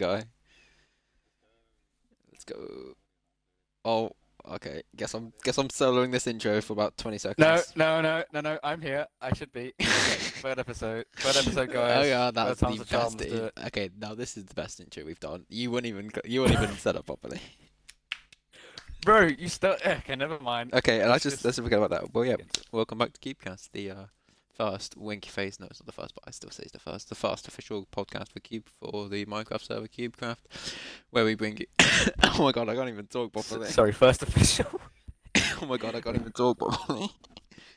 guy. Let's go. Oh, okay. Guess I'm guess I'm soloing this intro for about 20 seconds. No, no, no, no, no. I'm here. I should be. Okay, third episode. Third episode, guys. Oh yeah, that's the best. in- Okay, now this is the best intro we've done. You weren't even you weren't even set up properly. Bro, you still. Okay, never mind. Okay, and I Let's just just- let's forget about that. Well, yeah, welcome back to Cubecast, the uh, first winky face. No, it's not the first, but I still say it's the first. The first official podcast for Cube for the Minecraft server Cubecraft, where we bring you. oh my god, I can't even talk properly. Sorry, first official. oh my god, I can't even talk properly.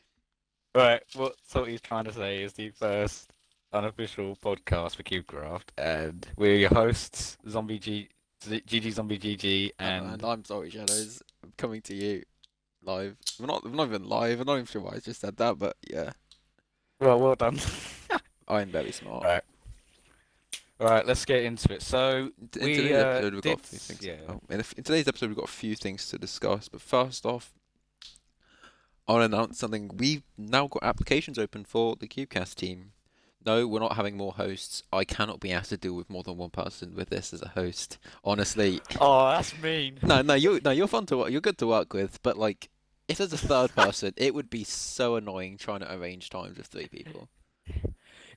right, what what he's trying to say is the first unofficial podcast for CubeCraft, and we're your hosts, Zombie G. GG Zombie GG, oh, and and I'm sorry, Shadows. I'm coming to you live. We're not, we're not even live. I'm not even sure why I just said that, but yeah, well, well done. I'm very smart. Right. All right, let's get into it. So In We, today's uh, episode, we've got a few things. yeah. Oh, in, a f- in today's episode, we've got a few things to discuss. But first off, I'll announce something. We've now got applications open for the CubeCast team. No, we're not having more hosts. I cannot be asked to deal with more than one person with this as a host. Honestly, Oh, that's mean. no, no, you're no, you're fun to work. You're good to work with. But like, if there's a third person, it would be so annoying trying to arrange times with three people.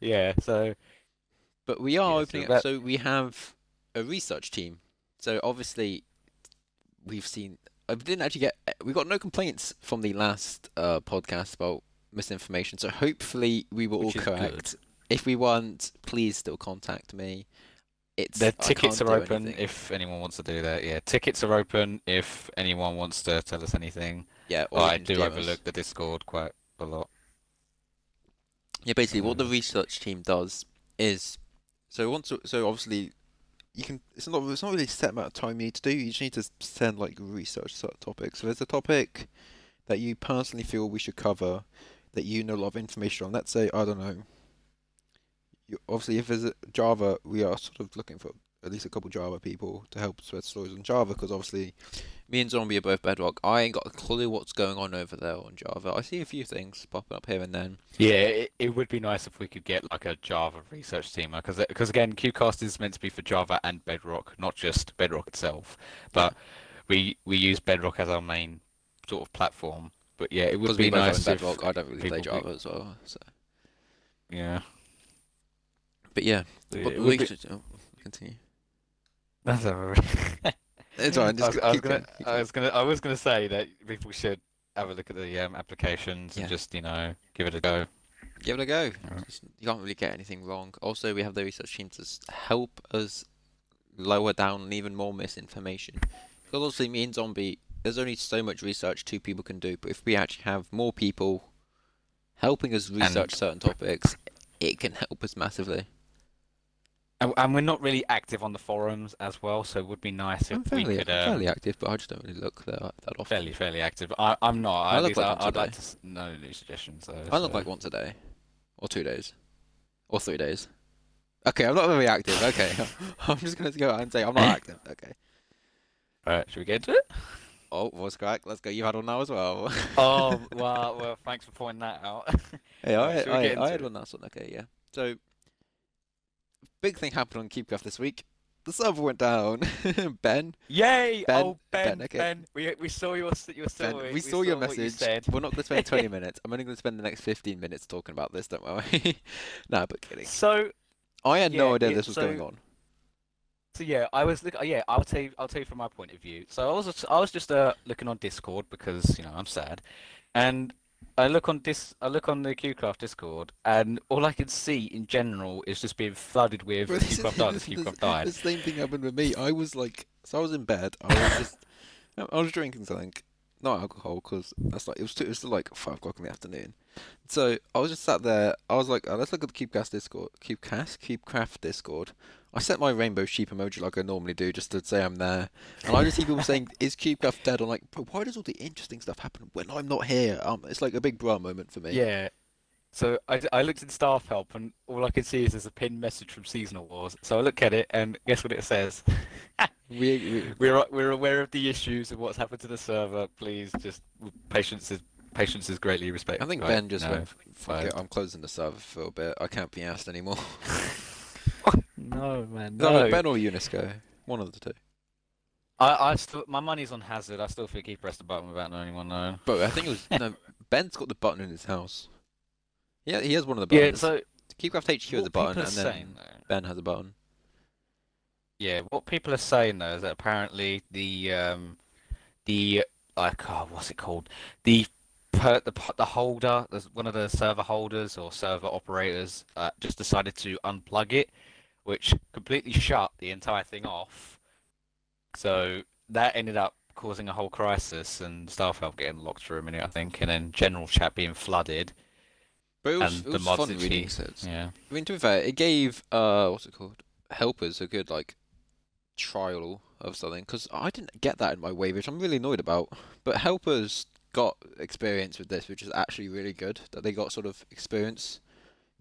Yeah, so But we are Yeah, so opening up. that- So we have a research team. So obviously, we've seen. I didn't actually get. We got no complaints from the last uh, podcast about misinformation. So hopefully we were Which all correct. good. If we weren't, please still contact me. It's the tickets are open anything. if anyone wants to do that. Yeah, tickets are open if anyone wants to tell us anything. Yeah. Or Oh, I do DM us. overlook the Discord quite a lot. Yeah, basically, what the Um, research team does is, so once, so obviously, you can. It's not. It's not really a set amount of time you need to do. You just need to send like research sort of topics. So there's a topic that you personally feel we should cover, that you know a lot of information on. Let's say I don't know. You, obviously, if there's a Java, we are sort of looking for at least a couple Java people to help spread stories on Java because obviously, me and Zombie are both Bedrock. I ain't got a clue what's going on over there on Java. I see a few things popping up here and then. Yeah, it, it would be nice if we could get like a Java research team uh, because because uh, again, CubeCast is meant to be for Java and Bedrock, not just Bedrock itself. But we we use Bedrock as our main sort of platform. But yeah, it would be nice Bedrock, I don't really play Java be- as well. So, yeah. but yeah, what, would we be- should, oh, continue. That's alright. It's alright. I Just was, I was gonna, going, I was gonna, I was gonna say that people should have a look at the um, applications Yeah. and just, you know, give it a go. Give it a go. Just- You can't really get anything wrong. Also, we have the research team to s- help us lower down even more misinformation. Because obviously, me and Zombie, there's only so much research two people can do. But if we actually have more people helping us research certain topics, it can help us massively. And, and we're not really active on the forums as well, so it would be nice if I'm we fairly, could. I'm Um, fairly active, but I just don't really look there that often. fairly, fairly active. I, I'm not. I At look like I, once a I'd like day. to know new suggestions. Though, I look so- like once a day, or two days, or three days. Okay, I'm not very active. Okay, I'm just gonna go out and say I'm not active. Okay. Alright, should we get into it? Oh, voice crack. Let's go. You had one now as well. oh, well, well, thanks for pointing that out. hey, Right, I, I, I had it? one last one. Okay, yeah. So, big thing happened on Cubecraft this week. The server went down. ben, Yay! Ben- oh, Ben, Ben, Ben, we, we saw your your ben, story. we saw your you message. said. We're not going to spend 20 minutes. I'm only going to spend the next 15 minutes talking about this. Don't worry. no, but kidding. So, I had no idea it- this was so- going on. So yeah, I was look. Yeah, I'll tell you. I'll tell you from my point of view. So I was just- I was just uh, looking on Discord because you know I'm sad, and I look on dis I look on the CubeCraft Discord, and all I can see in general is just being flooded with Bro, this CubeCraft died. this- QCraft died. The same thing happened with me. I was like, so I was in bed. I was just, I was drinking something, not alcohol, because that's like it was. Too, it was like five o'clock in the afternoon. So I was just sat there. I was like, oh, let's look at the CubeCast Discord, CubeCast, CubeCraft Discord. I set my rainbow sheep emoji like I normally do, just to say I'm there. And I just see people saying, "Is CubeCraft dead?" I'm like, why does all the interesting stuff happen when I'm not here? Um, it's like a big bra moment for me. Yeah. So I, I looked in staff help, and all I can see is there's a pinned message from Seasonal Wars. So I look at it, and guess what it says? We, we, We're we're aware of the issues and what's happened to the server. Please, just patience is patience is greatly respected. I think Right, Ben just no, went, fuck it. I'm closing the server for a bit. I can't be asked anymore. no, man, No, no. Ben or Unisco, one of the two. I, I still, my money's on Hazard. I still think he pressed the button without knowing anyone knowing. But I think it was no. Ben's got the button in his house. Yeah, he has one of the buttons. Yeah, so CubeCraft HQ has a button, and then saying, though, Ben has a button. Yeah, what people are saying though is that apparently the um the like oh, what's it called the per, the the holder there's one of the server holders or server operators uh, just decided to unplug it, which completely shut the entire thing off. So that ended up causing a whole crisis and Staff Help getting locked for a minute, I think, and then general chat being flooded. But it was, And it the was mods fun that reading sets. Yeah. I mean, to be fair, it gave uh, what's it called? Helpers a good like trial of something because I didn't get that in my wave, which I'm really annoyed about. But helpers got experience with this, which is actually really good. That they got sort of experience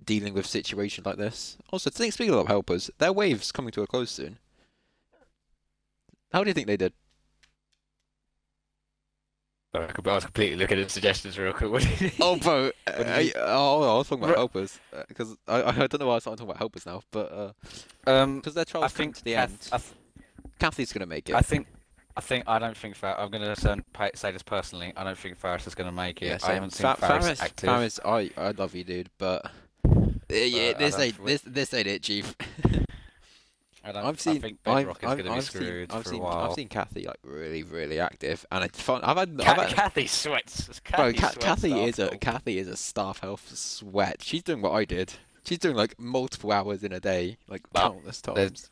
dealing with situations like this. Also, think speaking of helpers, their wave's coming to a close soon. How do you think they did? Sorry, I could- I was completely looking at suggestions real quick. What you- Oh, bro. What did uh, oh, I was talking about Ru- helpers because I I don't know why I started talking about helpers now, but um, because their I trials coming think to the Kath- end, I th- Kathy's gonna make it. I think, I think, I don't think Far- I'm going to say this personally. I don't think Faris is going to make it. Yeah, I haven't seen Fa- Faris, Faris, active. Faris, I, I love you, dude, but Uh, yeah, But this ain't this this ain't it, Chief. I, don't, I've seen, I think I've, is going to be I've seen, screwed I've for seen, a while. I've seen Kathy like really, really active, and it's fun. I've had, I've had Kathy sweats. bro, Kathy, Ca- sweats Kathy is a. Kathy is a staff health sweat. She's doing what I did. She's doing like multiple hours in a day, like Well, countless times.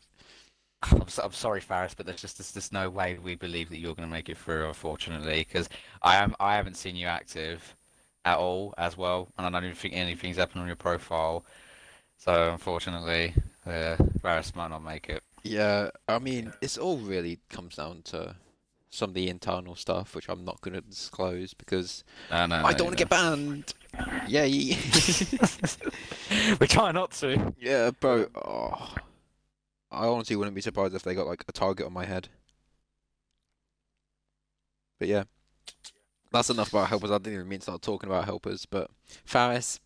I'm, so, I'm sorry, Faris, but there's just there's, there's no way we believe that you're going to make it through, unfortunately, because I am I haven't seen you active at all as well, and I don't even think anything's happened on your profile. So unfortunately, uh, Faris might not make it. Yeah, I mean, it's all really comes down to some of the internal stuff, which I'm not going to disclose because No, no, I no, don't want to get banned. Yeah, ye- we try not to. yeah, bro. Oh, I honestly wouldn't be surprised if they got like a target on my head. But yeah, that's enough about helpers. I didn't even mean to start talking about helpers. But Faris,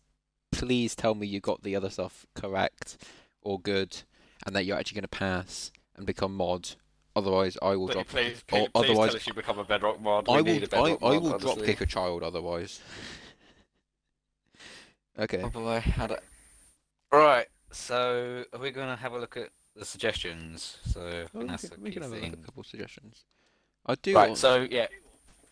please tell me you got the other stuff correct or good, and that you're actually going to pass and become mod. Otherwise, I will drop. please, or otherwise- us you become a Bedrock mod. I will. I, I will drop kick a child. Otherwise. Okay. Oh boy, how do... Right, so are we gonna have a look at the suggestions? So I Well, think we that's can, a we can have a look at thing. a couple of suggestions. I do. Right, want- so yeah,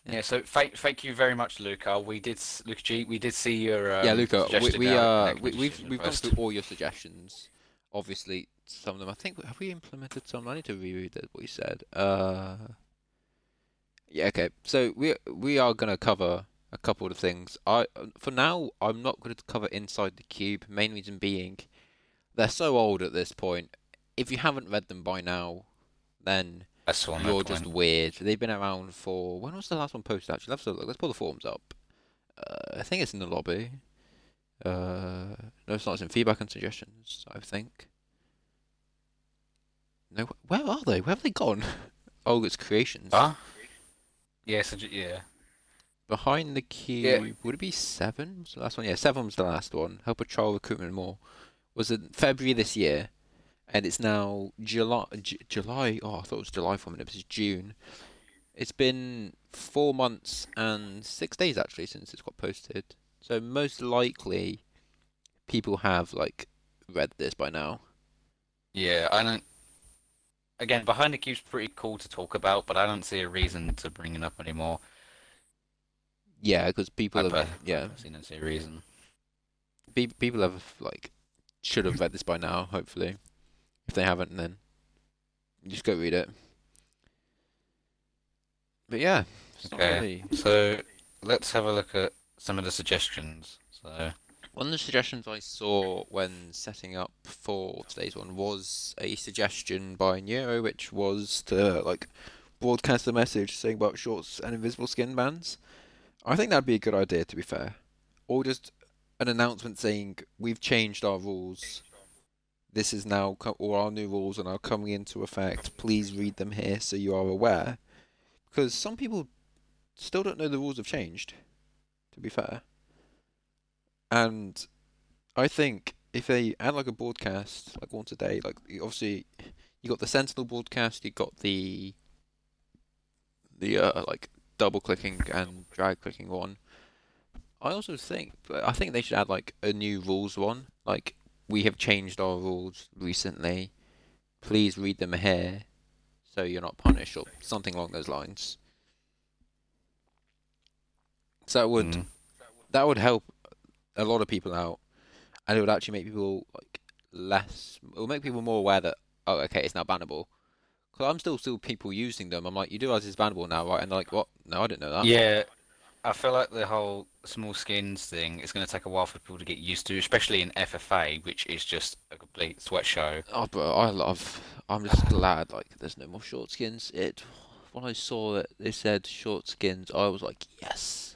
Yeah. yeah. So thank thank you very much, Luca. We did, Luca G. We did see your um, yeah, Luca, we, suggested we, uh, we we've we've gone through all your suggestions. Obviously, some of them. I think have we implemented some? I need to reread that what you said. Uh. Yeah. Okay. So we we are gonna cover a couple of things. I for now I'm not going to cover inside the cube. Main reason being, they're so old at this point. If you haven't read them by now, then I saw no you're just weird. They've been around for when was the last one posted? Actually, let's look. Let's pull the forums up. Uh, I think it's in the lobby. Uh, no, it's not. It's in feedback and suggestions. I think. No, where are they? Where have they gone? oh, it's creations. Huh? Yeah, so, yeah. Behind the cube, would it be seven? Was the last one? Yeah, seven was the last one. Help a trial recruitment more. Was it February this year? And it's now July. J- July. Oh, I thought it was July for a minute. It was June. It's been four months and six days actually since it's got posted. So most likely, people have like read this by now. Yeah, I don't. Again, behind the cube's pretty cool to talk about, but I don't see a reason to bring it up anymore. Yeah, because people I have. per- Yeah, I don't see a reason. pe- people have like should have read this by now. Hopefully, if they haven't, then just go read it. But yeah, Okay. really- So let's have a look at some of the suggestions. So One of the suggestions I saw when setting up for today's one was a suggestion by Nero, which was to like broadcast a message saying about shorts and invisible skin bans. I think that'd be a good idea, to be fair, or just an announcement saying we've changed our rules. This is now co- or our new rules and are coming into effect. Please read them here so you are aware, because some people still don't know the rules have changed. To be fair. And I think if they add like a broadcast like once a day, like obviously you got the Sentinel broadcast, you got the the uh, like double clicking and drag clicking one. I also think I think they should add like a new rules one. Like we have changed our rules recently. Please read them here, so you're not punished or something along those lines. So that would Mm. that would help a lot of people out, and it would actually make people like less. It will make people more aware that oh, okay, it's now bannable. Because I'm still still people using them. I'm like, you do realize it's bannable now, right? And they're like, what? No, I didn't know that. Yeah, I feel like the whole small skins thing is going to take a while for people to get used to, especially in FFA, which is just a complete sweat show. Oh, but I love. I'm just glad like there's no more short skins. It when I saw it, they said short skins. I was like, yes.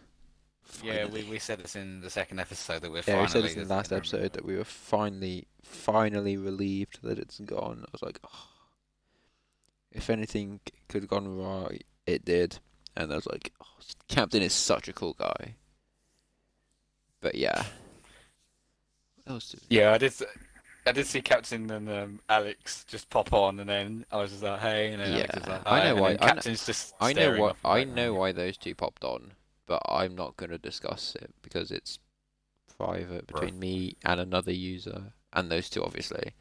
Yeah, we, we said this in the second episode that we're Yeah, we said this in the last there's- episode that we were finally, finally relieved that it's gone. I was like, oh. if anything could have gone right, it did. And I was like, oh, Captain is such a cool guy. But yeah. What else Yeah, I did. s- I did see Captain and um, Alex just pop on, and then I was just like, "Hey," and then Alex was Yeah, like, I know why- then I know- Captain's just. I know staring what off in the I know why those two popped on, but I'm not going to discuss it because it's private between me and another user, and those two obviously.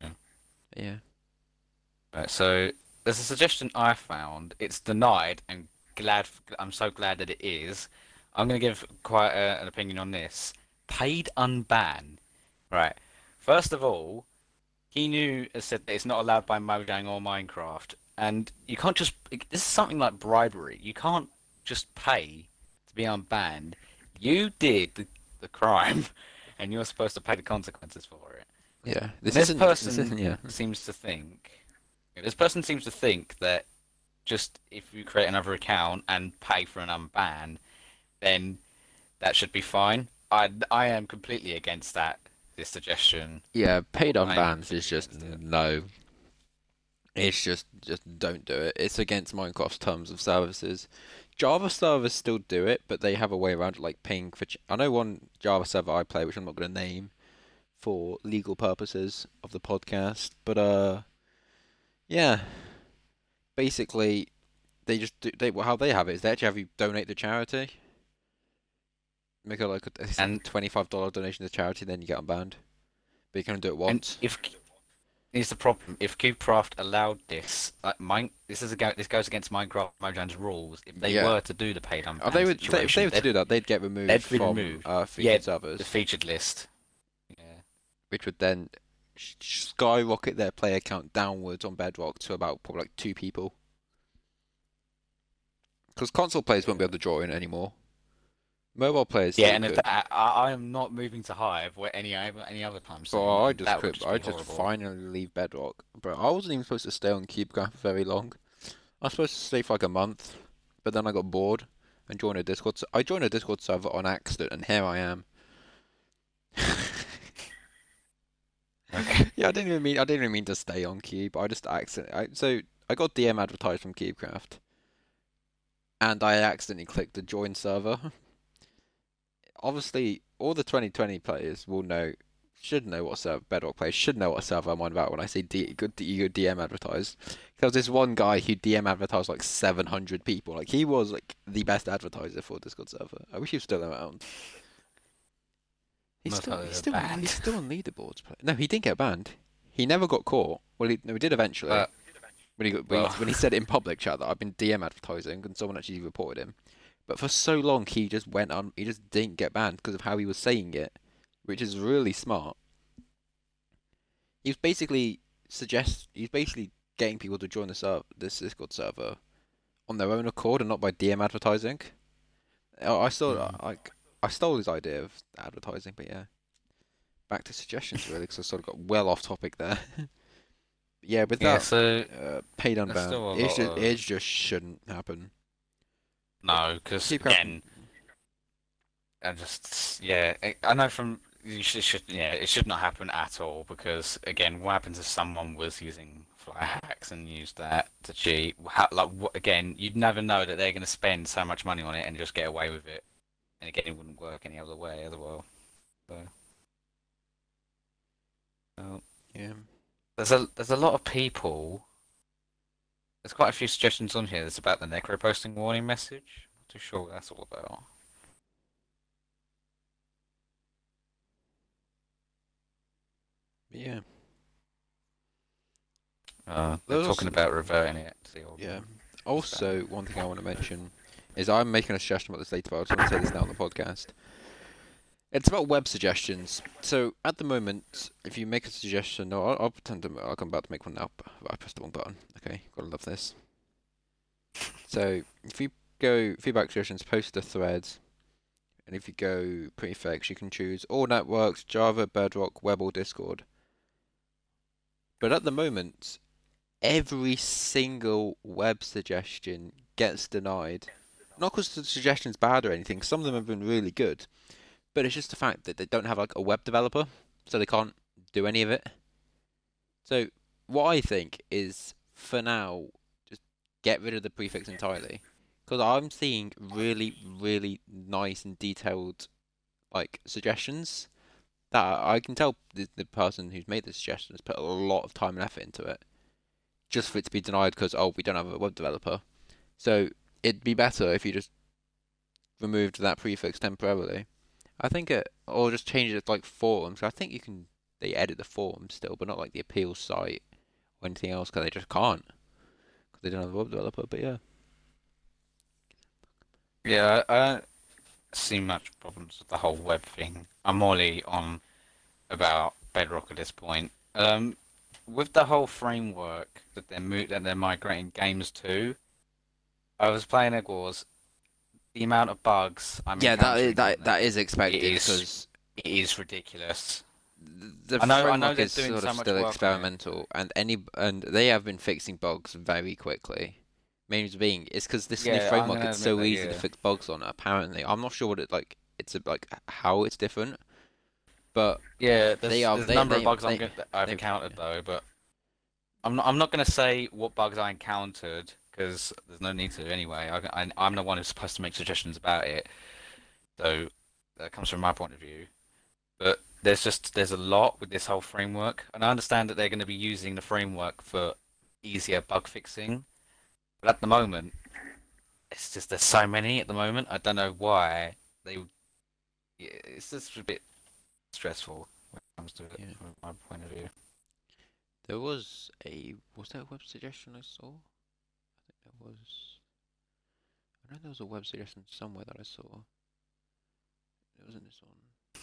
Yeah. Yeah. Right, so there's a suggestion I found. It's denied, and glad. I'm so glad that it is. I'm going to give quite a, an opinion on this. Paid unban. Right. First of all, Kinu has said that it's not allowed by Mojang or Minecraft, and you can't just. This is something like bribery. You can't just pay to be unbanned. You did the, the crime, and you're supposed to pay the consequences for it Yeah. This, this person this yeah. seems to think this person seems to think that just if you create another account and pay for an unban, then that should be fine. I I am completely against that. This suggestion. Yeah, paid unbans is just it. no. It's just just don't do it. It's against Minecraft's terms of services. Java servers still do it, but they have a way around it, like paying for. Ch- I know one Java server I play, which I'm not going to name, for legal purposes of the podcast. But uh, yeah, basically, they just do. They well, how they have it is they actually have you donate to charity. Make a like a And- twenty five dollar donation to charity, then you get unbanned. But you can only do it once. And if here's the problem, if CubeCraft allowed this, like mine, this is a this goes against Minecraft Mojang's rules. If they Yeah. were to do the paid unban Oh, they would. They, if they were to do that, they'd get removed they'd be from removed. uh, featured Yeah, servers, the featured list. Yeah. which would then skyrocket their player count downwards on Bedrock to about probably like two people. Because console players won't be able to draw in anymore. Mobile players. Yeah, and if that, I, I am not moving to Hive where any other any other time soon. But I just quit. I just horrible. finally leave Bedrock. But I wasn't even supposed to stay on CubeCraft for very long. I was supposed to stay for like a month, but then I got bored and joined a Discord. I joined a Discord server on accident, and here I am. Okay. Yeah, I didn't even mean I didn't even mean to stay on Cube. I just accidentally I, so I got DM advertised from CubeCraft, and I accidentally clicked the join server. Obviously, all the 2020 players will know, should know what server Bedrock players should know what server I'm on about when I say D, good you DM advertised. Because this one guy who DM advertised like 700 people, like he was like the best advertiser for Discord server. I wish he was still around. He's Most still, he's still, banned. he's still on leaderboards. No, he didn't get banned. He never got caught. Well, he, no, he did eventually. But- when he, got, when, he, oh. when he said in public chat that I've been DM advertising and someone actually reported him. But for so long, he just went on. He just didn't get banned because of how he was saying it, which is really smart. He was basically suggest. He's basically getting people to join the server, this Discord server, on their own accord and not by DM advertising. I I saw Mhm. like I stole his idea of advertising, but yeah. Back to suggestions really, because I sort of got well off topic there. yeah, with Yeah, that so uh, paid unban, it, just, of- it just shouldn't happen. No, because Keep again, I just yeah, I- know from you should, should yeah, it should not happen at all because again, what happens if someone was using fly hacks and used that to cheat? How, like what, again, you'd never know that they're going to spend so much money on it and just get away with it. And again, it wouldn't work any other way as well. So Well, Yeah. there's a there's a lot of people. There's quite a few suggestions on here. That's about the necro posting warning message. Not too sure what that's all about. But yeah. Uh, they're talking about reverting it to the old. Yeah. Also, one thing I want to mention is I'm making a suggestion about this later, but I just want to say this now on the podcast. It's about web suggestions. So at the moment, if you make a suggestion, I'll, I'll pretend I'm, I'm about to make one now. But I pressed the wrong button. Okay, gotta love this. So if you go feedback suggestions, post the thread, and if you go prefix, you can choose all networks, Java, Bedrock, Web, or Discord. But at the moment, every single web suggestion gets denied. Not because the suggestion's bad or anything. Some of them have been really good, but it's just the fact that they don't have like a web developer, so they can't do any of it. So what I think is, for now, just get rid of the prefix entirely, because I'm seeing really, really nice and detailed like suggestions that I can tell the, the person who's made the suggestion has put a lot of time and effort into it just for it to be denied because oh we don't have a web developer. So it'd be better if you just removed that prefix temporarily. I think it or just change it like forums. I think you can they edit the forums still, but not like the appeals site or anything else because they just can't because they don't have a web developer. But yeah, Yeah, I I don't see much problems with the whole web thing. I'm only on about Bedrock at this point. Um, with the whole framework that they're mo- that they're migrating games to, I was playing Egg Wars. The amount of bugs I'm yeah, that is that that it, is expected because it is ridiculous. the I know- I know framework is doing sort so of still it. experimental, and any and they have been fixing bugs very quickly. Main being is because this new Yeah, I'm framework it's so that, easy to fix bugs on. Apparently, I'm not sure what it like. It's like how it's different, but Yeah, there's, They are- there's they- a number they- of bugs they- I've encountered though, but I'm not. I'm not gonna say what bugs I encountered because there's no need to anyway. I, I, I'm the one who's supposed to make suggestions about it, so that comes from my point of view. But there's just there's a lot with this whole framework, and I understand that they're going to be using the framework for easier bug fixing, but at the moment, it's just there's so many at the moment. I don't know why they. It's just a bit stressful when it comes to it Yeah. from my point of view. there was a was there a web suggestion I saw? I was. I know there was a web suggestion somewhere that I saw. It wasn't this one.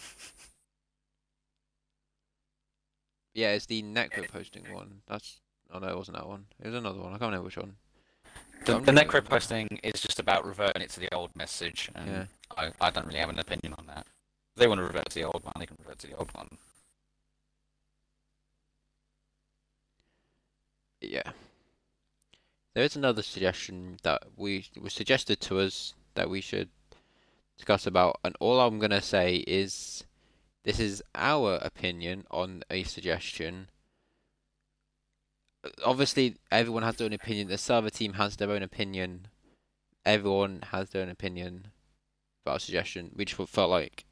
Yeah, it's the necro posting one. That's oh no, it wasn't that one. It was another one. I can't remember which one. The, I'm the not- necro posting is just about reverting it to the old message, and Yeah. I, I don't really have an opinion on that. If they want to revert to the old one, they can revert to the old one. Yeah. There is another suggestion that we was suggested to us that we should discuss about, and all I'm gonna say is this is our opinion on a suggestion. Obviously, everyone has their own opinion. The server team has their own opinion. Everyone has their own opinion about a suggestion. We just felt like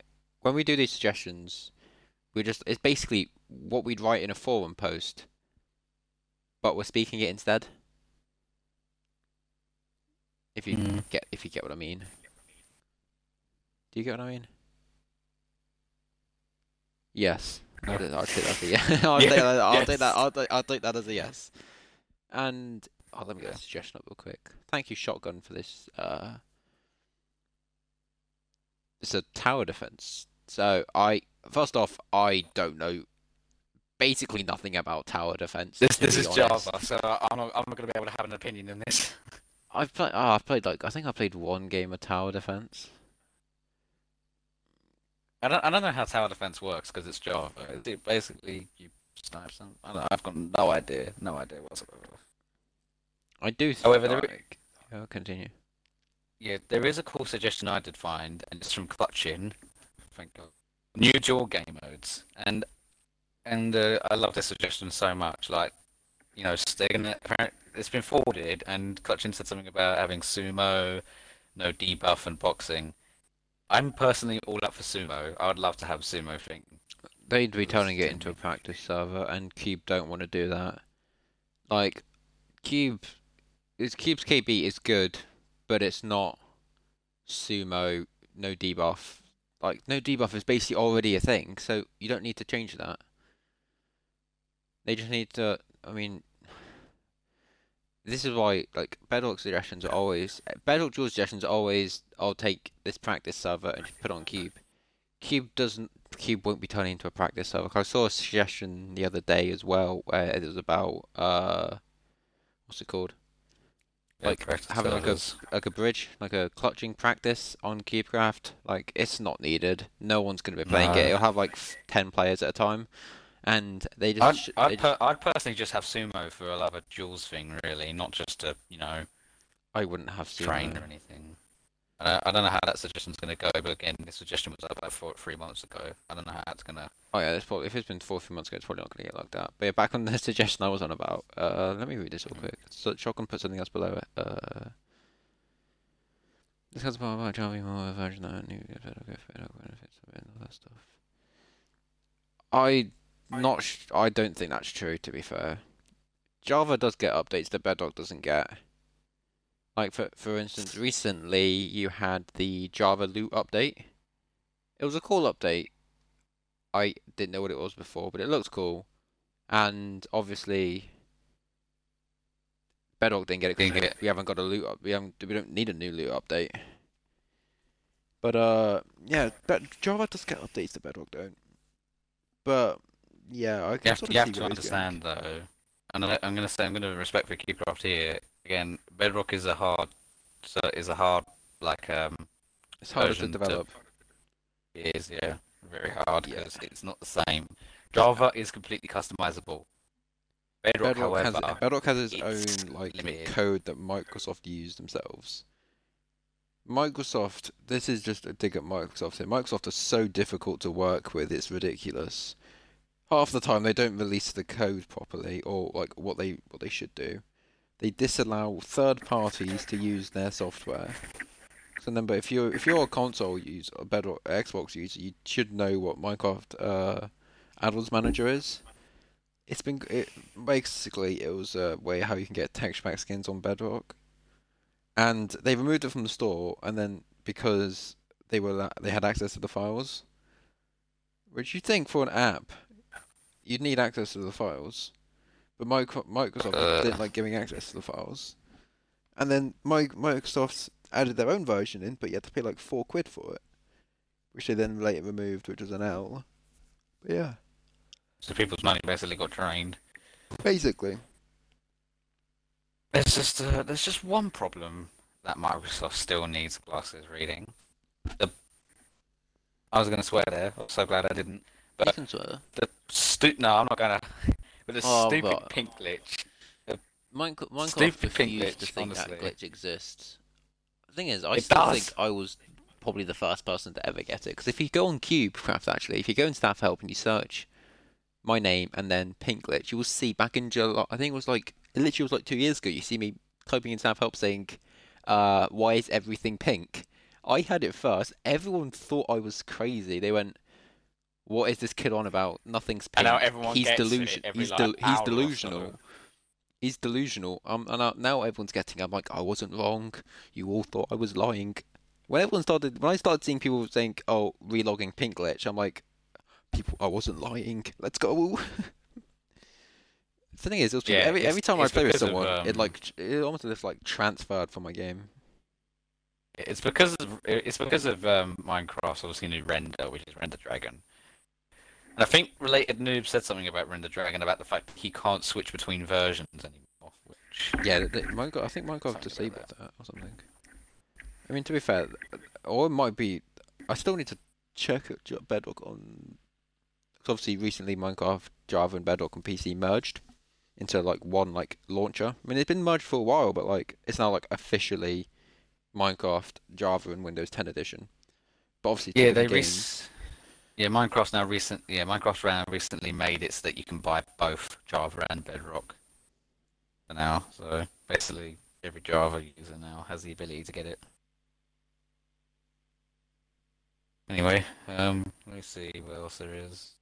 when we do these suggestions, we just it's basically what we'd write in a forum post but we're speaking it instead. If you Mm. get if you get what I mean. Do you get what I mean? Yes. No. I'll, I'll take that as a yes. I'll, Yeah, take that, I'll take that. I'll, take- I'll take that as a yes. And oh, let me get a suggestion up real quick. Thank you, Shotgun, for this. Uh, it's a tower defense. So I first off, I don't know basically nothing about tower defense. This this is honest. Java, so I'm not I'm not going to be able to have an opinion on this. I've played. Oh, I've played like I think I played one game of tower defense. I don't I don't know how tower defense works because it's Java. It, basically, you snipe some. I don't, I've got no idea, no idea whatsoever. I do. Think, However, there- like, oh, continue. Yeah, there is a cool suggestion I did find, and it's from Clutchin. Thank God. New dual game modes, and and uh, I love this suggestion so much. Like, you know, they're gonna. It's been forwarded, and Clutchin said something about having sumo, no debuff, and boxing. I'm personally all up for sumo. I would love to have sumo thing. They'd be turning it into a practice server, and Cube don't want to do that. Like, Cube, is Cube's KB is good, but it's not sumo, no debuff. Like, no debuff is basically already a thing, so you don't need to change that. They just need to. I mean, this is why like Bedrock suggestions are always Bedrock Duel suggestions are always. I'll take this practice server and put on Cube. Cube doesn't. Cube won't be turning into a practice server. I saw a suggestion the other day as well where it was about uh, what's it called? Like, practice having like a- Like a bridge, like a clutching practice on CubeCraft. Like it's not needed. No one's gonna be playing it. No. It'll have like f- ten players at a time, and they just. I'd, I'd, just- per- I'd personally just have sumo for a love of Jules thing, really, not just to you know I wouldn't have sumo. train or anything. Uh, I don't know how that suggestion's going to go, but again, this suggestion was about four, three months ago. I don't know how that's going to. Oh yeah, probably if it's been four three months ago, it's probably not gonna get like that. But yeah, back on the suggestion I was on about. Uh, let me read this real quick. So Shotgun put something else below it. Uh, discuss about about Java more version that new benefits and all that stuff. I not sh- I don't think that's true. To be fair, Java does get updates that Bedrock doesn't get. Like for for instance, recently you had the Java loot update. It was a cool update. I didn't know what it was before, but it looks cool. And obviously, Bedrock didn't get it because we haven't got a loot up. We haven't. We don't need a new loot update. But uh, yeah, Java does get updates that Bedrock don't. But yeah, I can You have, sort you have to he's going. understand, though, and I, I'm going to say I'm going to respect for Cubecraft here. Again, Bedrock is a hard, so is a hard like um It's harder to version to- develop. it is yeah very hard Yeah. because it's not the same. Java is completely customizable. Bedrock, Bedrock has however, Bedrock has its it's own like limited. code that Microsoft use themselves. Microsoft, this is just a dig at Microsoft here. Microsoft are so difficult to work with; it's ridiculous. Half the time they don't release the code properly, or like what they what they should do. They disallow third parties to use their software. So remember, if you're if you're a console user, a Bedrock Xbox user, you should know what Minecraft uh, Add-ons Manager is. It's been it, basically it was a way how you can get texture pack skins on Bedrock, and they removed it from the store. And then because they were they had access to the files, which you think for an app, you'd need access to the files, but Microsoft Uh. didn't like giving access to the files, and then Mi- Microsoft added their own version in, but you had to pay like four quid for it, which they then later removed, which was an L. But yeah, so people's money basically got drained. basically. There's just uh, there's just one problem that Microsoft still needs glasses reading. The I was going to swear there. I'm so glad I didn't. But- You can swear. The stu- no, I'm not gonna. But the Oh, stupid but- pink glitch. Minecraft, Minecraft Stupid pink refused to think that glitch exists. The thing is, I It still does. think I was probably the first person to ever get it. Because if you go on CubeCraft, actually, if you go in Staff Help and you search my name and then pink glitch, you will see back in July. I think it was like it literally was like two years ago. You see me typing in Staff Help saying, uh, "Why is everything pink?" I had it first. Everyone thought I was crazy. They went. What is this kid on about? Nothing's pink. And now everyone he's gets it delusion. every, He's like, del- he's hour or so. delusional. He's delusional. Um, and now- now everyone's getting. I'm like, I wasn't wrong. You all thought I was lying. When everyone started, when I started seeing people saying, "Oh, relogging pink glitch," I'm like, people, I wasn't lying. Let's go. the thing is, it Yeah, every every time I play with because of, someone, it um, like it almost just like transferred from my game. It's because of it's because of um, Minecraft's obviously new render, which is Render Dragon. And I think related noob said something about Render Dragon about the fact that he can't switch between versions anymore. Which Yeah, the, the, Minecraft, I think Minecraft disabled that or something. I mean, to be fair, or it might be. I still need to check Bedrock on. Because obviously, recently Minecraft, Java, and Bedrock and PC merged into like one like launcher. I mean, it's been merged for a while, but like it's now like officially Minecraft, Java, and Windows 10 edition. But obviously, yeah, they games. Yeah Minecraft now recent yeah Minecraft now recently made it so that you can buy both Java and Bedrock. For now, so basically every Java user now has the ability to get it. Anyway, um, let me see what else there is.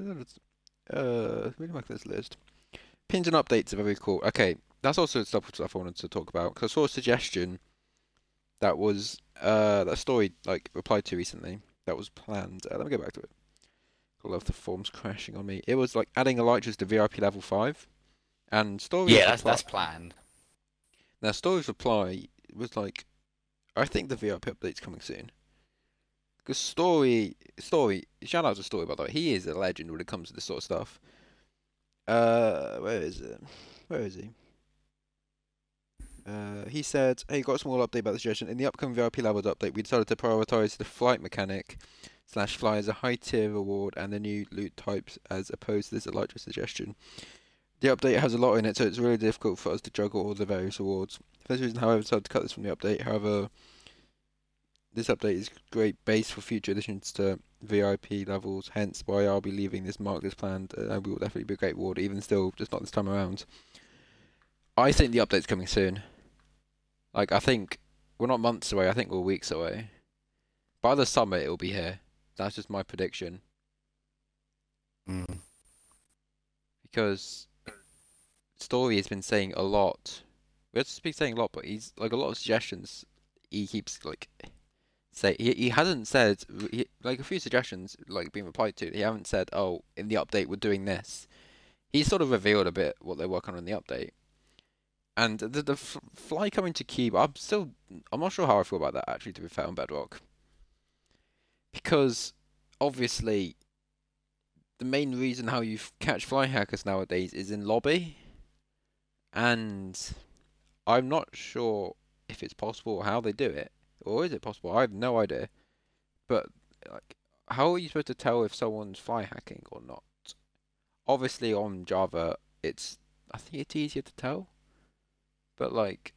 Uh, let me at this list. Pins and updates are very cool. Okay, that's also stuff stuff I wanted to talk about because I saw a suggestion that was uh that story like replied to recently that was planned. Uh, let me go back to it. I love the forms crashing on me. It was like adding Elytras to VIP level five, and stories. Yeah, that's reply- that's planned. Now stories reply was like, I think the VIP update's coming soon. Because story, story, shout out to story by the way. He is a legend when it comes to this sort of stuff. Uh, where is it? Where is he? Uh, he said, "Hey, got a small update about the suggestion. In the upcoming VIP levels update, we decided to prioritize the flight mechanic slash fly as a high tier reward and the new loot types as opposed to this Elytra suggestion. The update has a lot in it, so it's really difficult for us to juggle all the various awards. For this reason, however, decided to cut this from the update. However, this update is great base for future additions to VIP levels, hence why I'll be leaving this marked as planned. Uh, we will definitely be a great reward, even still, just not this time around. I think the update's coming soon. Like, I think we're not months away, I think we're weeks away. By the summer, it will be here. That's just my prediction. Mm. because Story has been saying a lot. We have to be saying a lot, but he's like a lot of suggestions. He keeps like say he he hasn't said he, like a few suggestions like being replied to. He haven't said, "Oh, in the update we're doing this." He sort of revealed a bit what they're working on in the update. And the the fly coming to Cube, I'm still I'm not sure how I feel about that actually. To be fair on Bedrock, because obviously the main reason how you catch fly hackers nowadays is in lobby, and I'm not sure if it's possible how they do it, or is it possible? I have no idea. But like, how are you supposed to tell if someone's fly hacking or not? Obviously, on Java, it's I think it's easier to tell, but like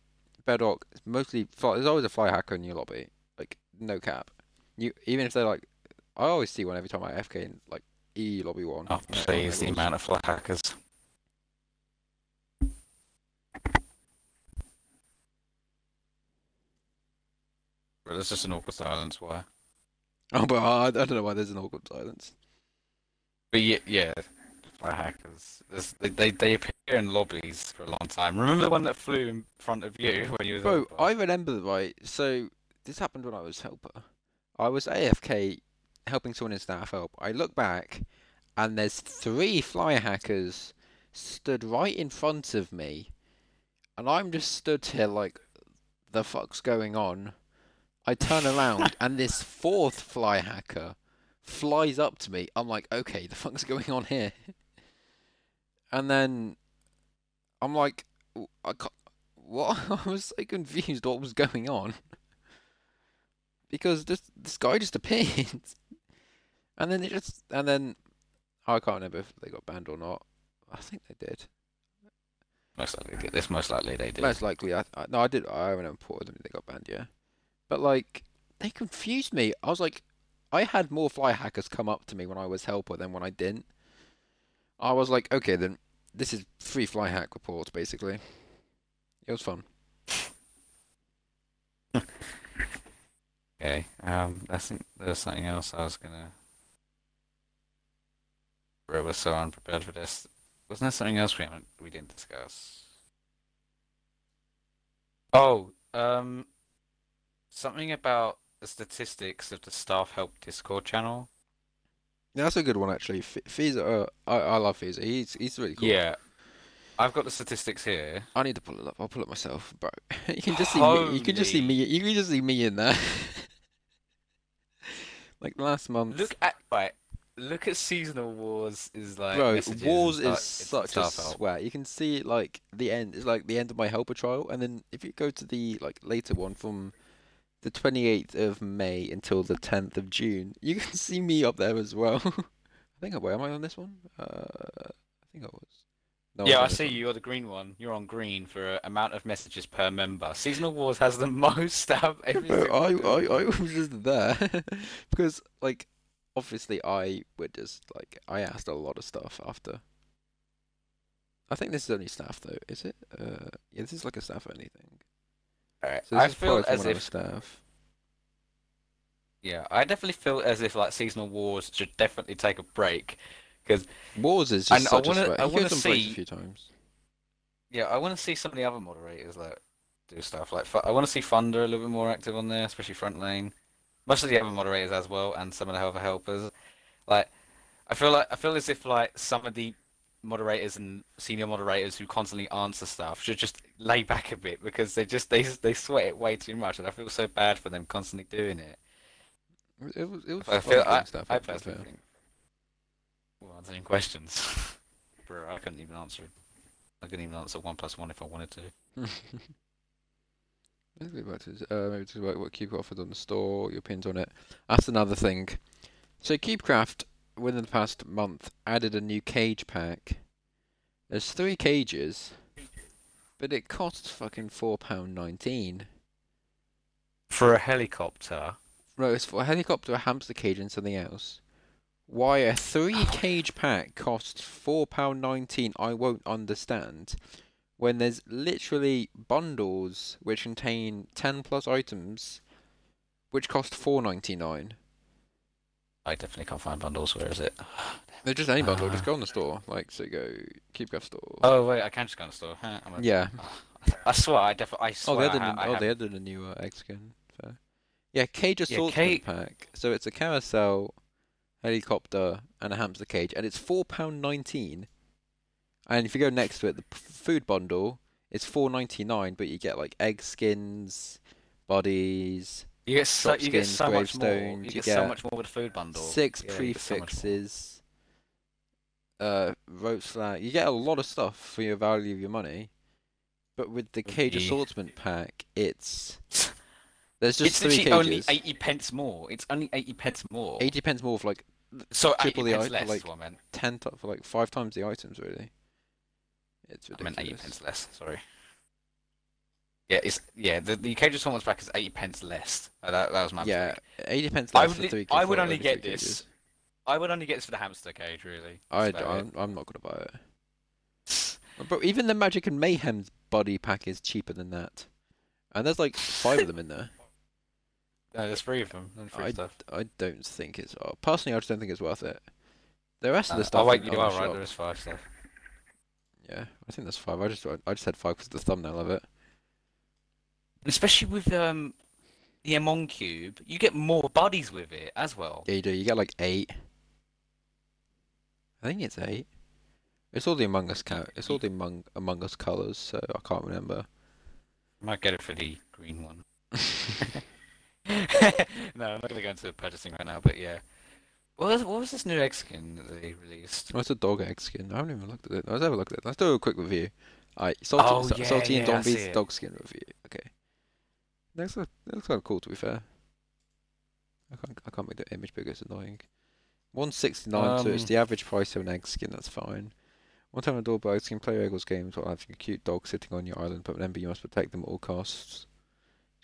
Bedrock, it's mostly fly, there's always a fly hacker in your lobby, like no cap. You even if they're like, I always see one every time I FK in like E lobby one. Oh, please, the amount of fly hackers. But there's just an awkward silence. Why? Oh, but I, I don't know why there's an awkward silence. But yeah, yeah, fly hackers. They, they they appear in lobbies for a long time. Remember the one that flew in front of you when you was Bro, I remember the right. So this happened when I was helper. I was AFK helping someone in staff help. I look back, and there's three fly hackers stood right in front of me, and I'm just stood here like, the fuck's going on? I turn around, and this fourth fly hacker flies up to me. I'm like, okay, the fuck's going on here? And then I'm like, I ca what? I was so confused what was going on. Because this this guy just appeared. And then it just and then I can't remember if they got banned or not. I think they did. most likely, this most likely they did. Most likely I, I no I did I haven't reported them they got banned, yeah. But like they confused me. I was like I had more fly hackers come up to me when I was helper than when I didn't. I was like, okay then this is free fly hack report basically. It was fun. Okay. Um, I think there's something else I was gonna. We were so unprepared for this. Wasn't there something else we haven't we didn't discuss? Oh, um, something about the statistics of the staff help Discord channel. Yeah, that's a good one actually. F- Fiza, uh, I I love Fiza. He's he's really cool. Yeah, I've got the statistics here. I need to pull it up. I'll pull it myself, bro. You can just see me. You can just see me. You can just see me in there. like last month, Look at right. Look at seasonal wars is like bro. Wars is such a sweat. You can see like the end. It's like the end of my helper trial, and then if you go to the like later one from the 28th of May until the 10th of June, you can see me up there as well. I think. Wait, am I on this one? Uh, I think I was. No, Yeah, I see you. You're the green one. You're on green for amount of messages per member. Seasonal Wars has the most out every I, I. I was just there because, like, obviously, I would just like I asked a lot of stuff after. I think this is only staff though, is it? Uh, yeah, this is like a staff only thing. So I feel as I if staff. yeah, I definitely feel as if like seasonal wars should definitely take a break because Wars is just I such wanna- a. I He wanna goes on break see- a few times. Yeah, I want to see some of the other moderators like do stuff. Like I want to see Thunder a little bit more active on there, especially front lane. Most of the other moderators as well, and some of the other helpers. Like, I feel like I feel as if like some of the moderators and senior moderators who constantly answer stuff should just lay back a bit because they just they they sweat it way too much, and I feel so bad for them constantly doing it. It was, it was I feel I, stuff, I personally think. Well, answering questions, bro, I couldn't even answer it. I couldn't even answer one plus one if I wanted to. Let's go back to uh, maybe to about what Cube offered on the store, your pins on it. That's another thing. So CubeCraft, within the past month, added a new cage pack. There's three cages, but it costs fucking four pound nineteen. For a helicopter. No, it's for a helicopter, a hamster cage, and something else. Why a three oh. cage pack costs four pound nineteen? I won't understand. When there's literally bundles which contain ten plus items, which cost four ninety nine. I definitely can't find bundles. Where is it? They're just any bundle. Just Uh. go on the store. Like so, go CubeCraft store. Oh wait, I can just go in the store. Huh, a- yeah. I swear, I definitely. I Oh, they added. I, a, I oh, have- they added a new uh, egg skin. Fair. Yeah, cage assaultment ca- pack. So it's a carousel, helicopter, and a hamster cage, and it's four pound nineteen. And if you go next to it, the p- food bundle is four ninety nine, but you get like egg skins, bodies, You get so you get so much more. You you get so much more with a food bundle. six Yeah, get so prefixes, uh, ropes flag. You get a lot of stuff for your value of your money. But with the cage the- assortment pack, it's there's just It's three literally only eighty pence more. It's only eighty pence more. 80 pence more for like so triple the pence item, less. like- is what I meant. 10 to, for like five times the items really. It's I meant eighty pence less. Sorry. Yeah, it's yeah. The the cage assortment pack is eighty pence less. Uh, that that was my Yeah, mistake. 80 pence I less would for li- three I for would only get three this. cages. I would only get this for the hamster cage, really. I, That's about it. I'm, I'm not gonna buy it. But even the Magic and Mayhem's body pack is cheaper than that. And there's like five of them in there. No, there's three of them. I, stuff. I don't think it's. Oh, personally, I just don't think it's worth it. The rest of Uh, the stuff. oh wait, in- you on are the right. shop- There is five stuff. Yeah, I think there's five. I just I just said five because of the thumbnail of it. Especially with um the Amon Cube, you get more bodies with it as well. Yeah, you do. You get like eight. I think it's eight. It's all the Among Us count. It's all the Among Among Us colors, so I can't remember. Might get it for the green one. no, I'm not gonna go into purchasing right now, but yeah. What was, what was this new egg skin that they released? Oh, it's a dog egg skin. I haven't even looked at it. Let's have a look at it. Let's do a quick review. Alright, Salty, Oh, Sa- yeah, Salty and yeah, I Dombey's see it. dog skin review. Okay. Like- that looks kind of cool, to be fair. I can't, I can't make the image bigger, it's annoying. 169 so it's Um, the average price of an egg skin, that's fine. One time a doorbell egg skin, play EggWars games while having a cute dog sitting on your island, but remember you must protect them at all costs.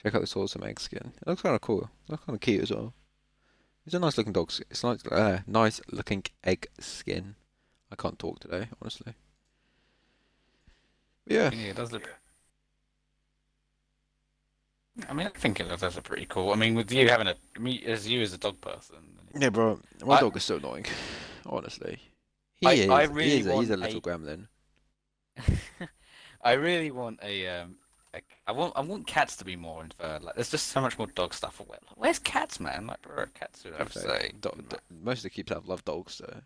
Check out this awesome egg skin. It looks kind of cool. It looks kind of cute as well. It's a nice looking dog skin. It's nice, uh, nice looking egg skin. I can't talk today, honestly. But yeah, Yeah, it does look. I mean, I think it does look pretty cool. I mean, with you having a me as you as a dog person. yeah, bro. My I- dog is so annoying. Honestly, he I- is. I he really is. A, he's a want little a- gremlin. I really want a um. a- I want I want cats to be more inferred. Like, there's just so much more dog stuff. Like, where's cats, man? Like, bro, cats would have to Okay, say. do- do- most of the keeps have love dogs, so.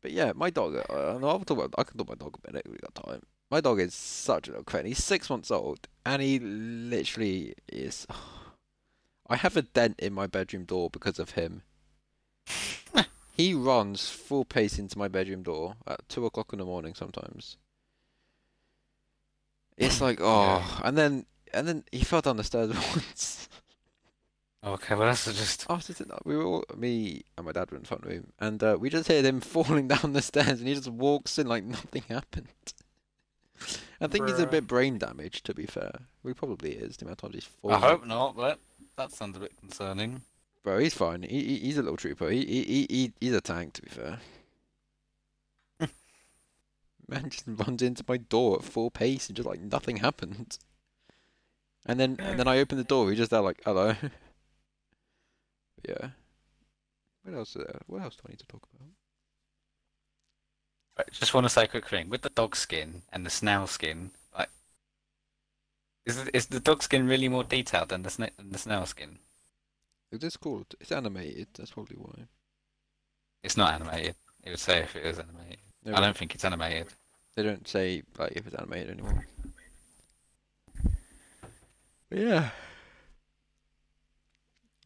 But yeah, my dog. Uh, I'll talk about. I can talk about my dog a minute. We got time. My dog is such a little credit. He's six months old, and he literally is. I have a dent in my bedroom door because of him. he runs full pace into my bedroom door at two o'clock in the morning sometimes. It's like oh, and then and then he fell down the stairs once. Okay, well that's just. After just we were all, me and my dad were in the front room, and uh, we just heard him falling down the stairs, and he just walks in like nothing happened. I think he's a uh, bit brain damaged, to be fair. He probably is. The amount of he's I hope not, but that sounds a bit concerning. Bro, he's fine. He, he he's a little trooper. He, he he he he's a tank, to be fair. Man just runs into my door at full pace and just like nothing happened. And then and then I open the door. He's just there like hello. yeah. What else? Is there? What else do I need to talk about? I just want to say a quick thing with the dog skin and the snail skin. Like, is is the dog skin really more detailed than the sna- than the snail skin? It is called. It's animated. That's probably why. It's not animated. It would say if it was animated. No, I don't think it's animated. They don't say like if it's animated anymore. But yeah.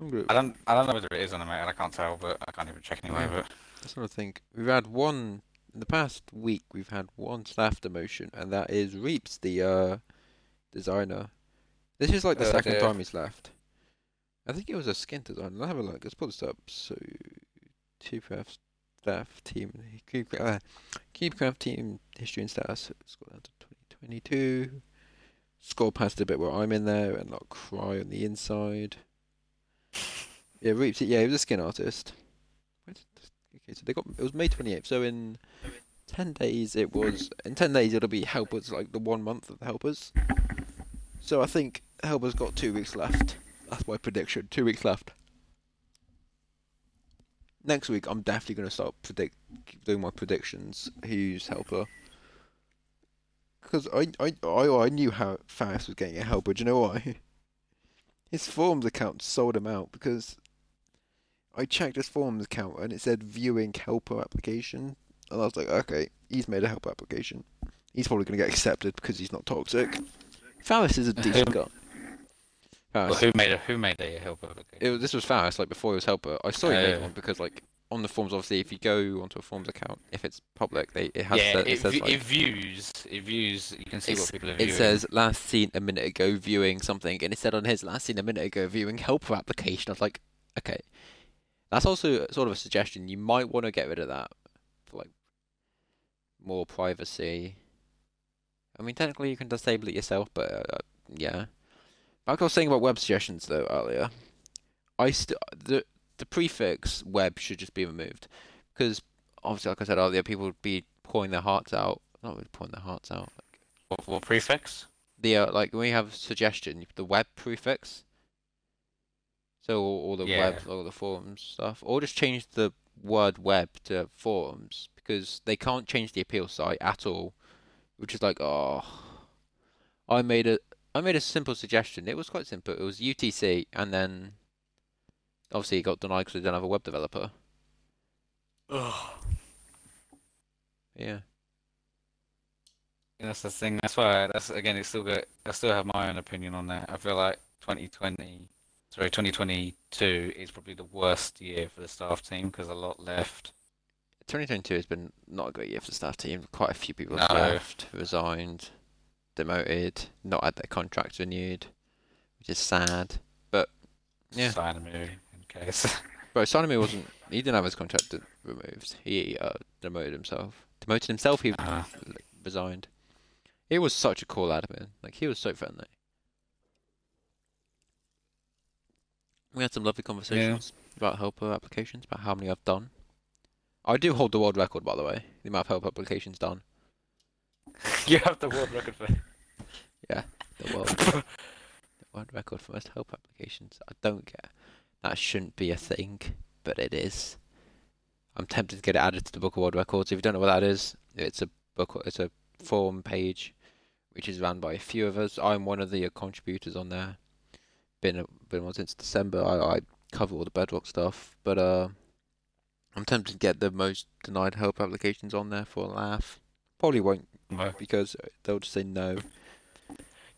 I don't. I don't know whether it is animated. I can't tell, but I can't even check anyway. But That's what I think. We've had one in the past week. We've had one staff demotion, and that is Reeps, the uh, designer. This is like the Oh, second dear. time he's left. I think it was a skin designer. Let's have a look. Let's pull this up. So, CubeCraft staff team, CubeCraft, uh, CubeCraft team history and status. Scroll down to 2022. Scroll past the bit where I'm in there and not cry on the inside. Yeah, Reeps. Yeah, he was a skin artist. Okay, so they got it was May 28th. So in 10 days it was in 10 days it'll be helpers like the one month of the helpers. So I think helpers got 2 weeks left. That's my prediction. 2 weeks left. Next week I'm definitely going to start predict doing my predictions who's helper. Because I, I, I, I knew how fast was getting a helper. Do you know why? His forums account sold him out because I checked his forums account and it said viewing helper application. And I was like, okay, he's made a helper application. He's probably going to get accepted because he's not toxic. Faris is a decent guy. well, who made a who made a helper? It was, this was Faris, like before he was helper. I saw he made Oh. one because, like, on the forums, obviously, if you go onto a forums account, if it's public, they it has yeah, to, it, it says vi- like, it views. It views. You can see what people are viewing. It says last seen a minute ago viewing something, and it said on his last seen a minute ago viewing helper application. I was like, okay, that's also sort of a suggestion. You might want to get rid of that for like more privacy. I mean, technically you can disable it yourself, but uh, yeah. Like I was saying about web suggestions though earlier, I st- the the prefix web should just be removed because obviously, like I said earlier, people would be pouring their hearts out. Not really pouring their hearts out what, what prefix? the uh, like when we have suggestion, the web prefix. So all, all the Yeah. web, all the forums stuff, or just change the word web to forums because they can't change the appeal site at all, which is like oh, I made a I made a simple suggestion. It was quite simple. It was UTC, and then obviously it got denied because we don't have a web developer. Ugh. Yeah. That's the thing. That's why. That's again. It's still got. I still have my own opinion on that. I feel like 2020, sorry, 2022 is probably the worst year for the staff team because a lot left. 2022 has been not a great year for the staff team. Quite a few people have No. left, resigned, demoted, not had their contracts renewed, which is sad. But Yeah. Movie in case. bro, Sonami wasn't. He didn't have his contract removed. He uh, demoted himself. Demoted himself. He Uh, resigned. He was such a cool admin. Like he was so friendly. We had some lovely conversations about helper applications, about how many I've done. I do hold the world record, by the way. The amount of helper applications done. you have the world record for. yeah, The world, the world record for most help applications. I don't care. That shouldn't be a thing, but it is. I'm tempted to get it added to the Book of World Records. If you don't know what that is, it's a book. It's a forum page, which is run by a few of us. I'm one of the contributors on there. Been been since December. I, I cover all the Bedrock stuff, but uh, I'm tempted to get the most denied help applications on there for a laugh. Probably won't No. because they'll just say no.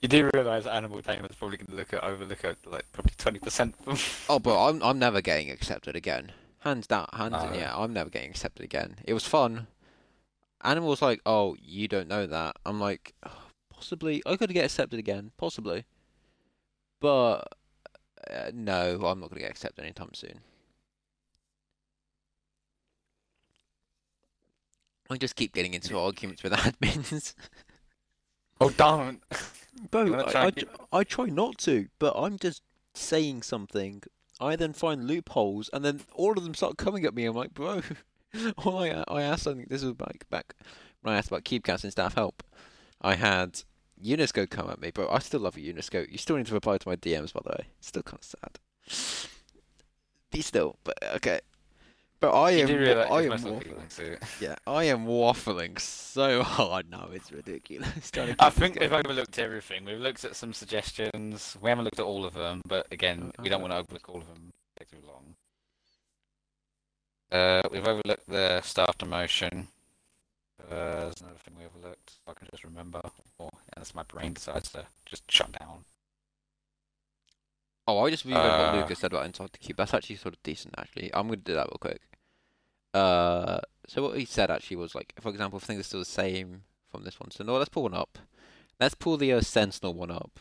You do realise Animal Tamer's probably going to look at overlook at like probably twenty percent of them. Oh, but I'm I'm never getting accepted again. Hands down, hands in, No. yeah, I'm never getting accepted again. It was fun. Animal's like, oh, you don't know that. I'm like, "Oh, possibly. I could get accepted again, possibly. But uh, no, I'm not gonna get accepted anytime soon. I just keep getting into arguments with admins. Oh, don't! Bro, I, try I, keep- I try not to, but I'm just saying something. I then find loopholes, and then all of them start coming at me. I'm like, bro, all I I asked something. This was back back when I asked about CubeCast and staff help. I had Unisco come at me, bro. I still love you, Unisco. You still need to reply to my DMs, by the way. Still kind of sad. Be still, but okay. But I You am, I am, most wa- likely linked to it. yeah, I am waffling so hard now. It's ridiculous. I think we've overlooked everything. We've looked at some suggestions. We haven't looked at all of them, but again, we don't want to overlook all of them. Take too long. Uh, we've overlooked the staff demotion. Uh, there's another thing we overlooked. I can just remember, or unless my brain decides to just shut down. Oh, I just reread what Uh, Lucas said about Inside the Cube. That's actually sort of decent, actually. I'm going to do that real quick. Uh, so what he said actually was like, for example, if things are still the same from this one. So no, let's pull one up. Let's pull the uh, Sentinel one up.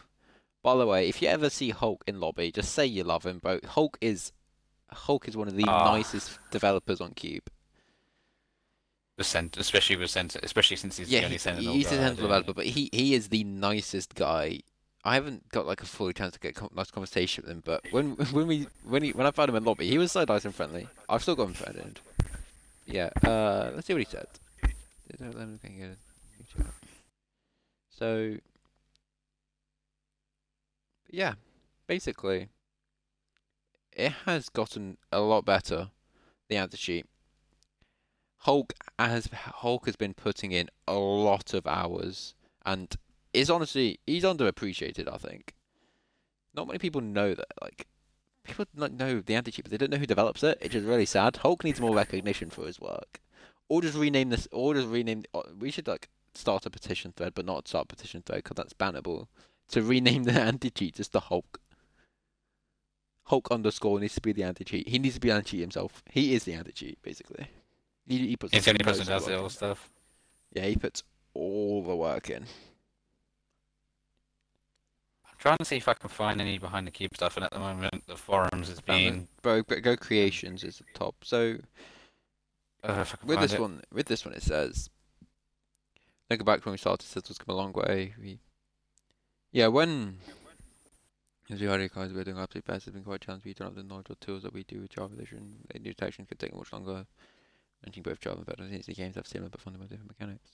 By the way, if you ever see Hulk in lobby, just say you love him, bro. Hulk is Hulk is one of the Ah. nicest developers on Cube. The cent, especially with cent, especially since he's yeah, the only he- Sentinel he's a guy, Sentinel but he he is the nicest guy. I haven't got like a full chance to get a nice conversation with him, but when when we when he when I found him in lobby, he was so nice and friendly. I've still got him friended. Yeah. Uh, let's see what he said. So, yeah, basically, it has gotten a lot better. The answer sheet. Hulk has Hulk has been putting in a lot of hours and is honestly he's underappreciated. I think not many people know that. Like people don't know the anti cheat, but they don't know who develops it. It's just really sad. Hulk needs more recognition for his work, or just rename this, or just rename. uh, We should like start a petition thread, but not start a petition thread because that's bannable. To rename the anti cheat just the Hulk. Hulk underscore needs to be the anti cheat. He needs to be anti cheat himself. He is the anti cheat basically. He, he puts He's the only person does the old stuff. Yeah, he puts all the work in. I'm trying to see if I can find any behind the cube stuff, and at the moment the forums is being. Bro, go go creations is the top. So Uh, if I can with this it. one, with this one, it says. Think back when we started. Systems come a long way. We, yeah, when. As we already guys, we're doing absolutely best. It's been quite challenging. We don't have the knowledge or tools that we do with Java Edition. A new detection could take much longer. Mentioning both Java and Bedrock the games have similar but fundamentally different mechanics.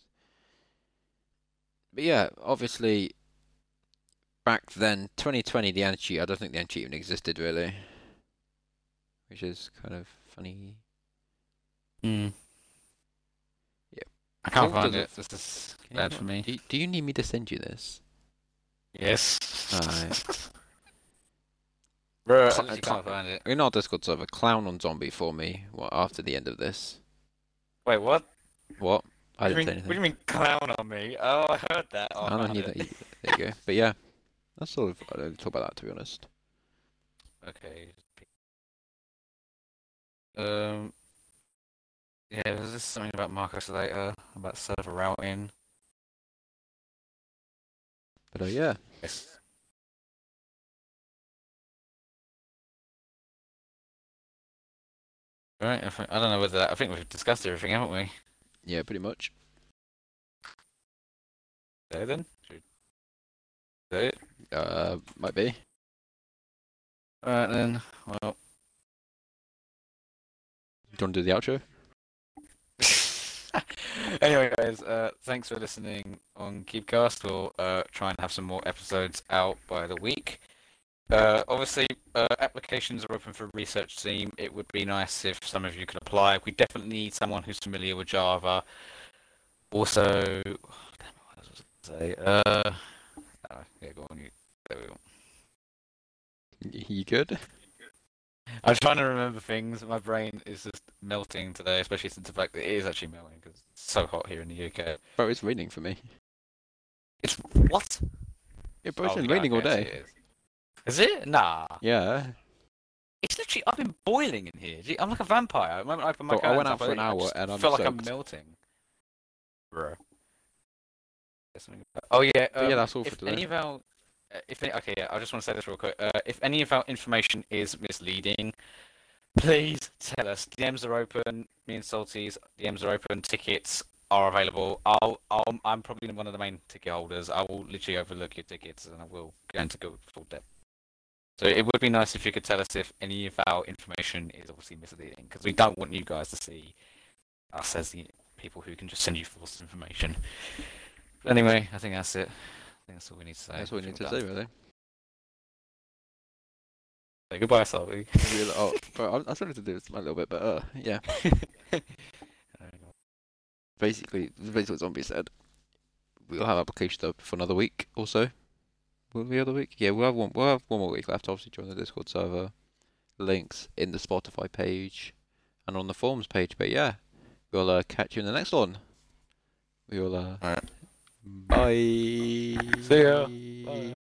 But yeah, obviously, back then, 2020, the anti-cheat, I don't think the anti-cheat even existed really. Which is kind of funny. Hmm. Yep. I can't Hulk find it. This is Can bad not- for me. Do, do you need me to send you this? Yes. Alright. Bro, I Cl- literally cl- can't find it. In our Discord server, clown on zombie for me what, after the end of this. Wait, what? What? I didn't you say mean- anything. What do you mean clown on me? Oh, I heard that. Oh, I don't it. that. either. There you go. But yeah, that's sort of. I don't talk about that to be honest. Okay. Um. Yeah, there's just something about Marcus later about server routing. But uh, yeah, Yes. Right, I, think, I don't know whether that, I think we've discussed everything, haven't we? yeah, pretty much. There then. Is that it? Uh, might be. Alright then. Well. Do you want to do the outro? anyway, guys, uh, thanks for listening on CubeCast. We'll uh, try and have some more episodes out by the week. Uh, obviously, uh, applications are open for research team. It would be nice if some of you could apply. We definitely need someone who's familiar with Java. Also, damn it, what was I gonna say? Uh, oh, yeah, go on. You, there we go. You good? I'm trying to remember things. My brain is just melting today, especially since the fact that it is actually melting because it's so hot here in the UK. Bro, it's raining for me. It's what? Yeah, bro, it's Oh, been yeah, raining all day. Is. It? Nah. Yeah. It's literally. I've been boiling in here. I'm like a vampire. The moment I open my I went out for an hour and I'm feel like I'm melting. Bro. There's something about- Oh yeah. But yeah, um, that's all for if today. any of our, uh, if any, okay, yeah, I just want to say this real quick. Uh, if any of our information is misleading, please tell us. DMs are open. Me and Salty's DMs are open. Tickets are available. I'll, I'll, I'm probably one of the main ticket holders. I will literally overlook your tickets and I will go into go full depth. So it would be nice if you could tell us if any of our information is obviously misleading, because we don't want you guys to see us as the people who can just send you false information. But anyway, I think that's it. I think that's all we need to say. That's all we need to say, really. Say goodbye, Salty. Oh, bro, I, wanted to do this a little bit, but uh, yeah. Basically, basically what Zombie said. We'll have applications up for another week or so. Will we other week? Yeah, we'll have one. We'll have one more week left. Obviously, join the Discord server. Links in the Spotify page and on the forums page. But yeah, we'll uh, catch you in the next one. We will. Uh, Alright. Bye. See ya.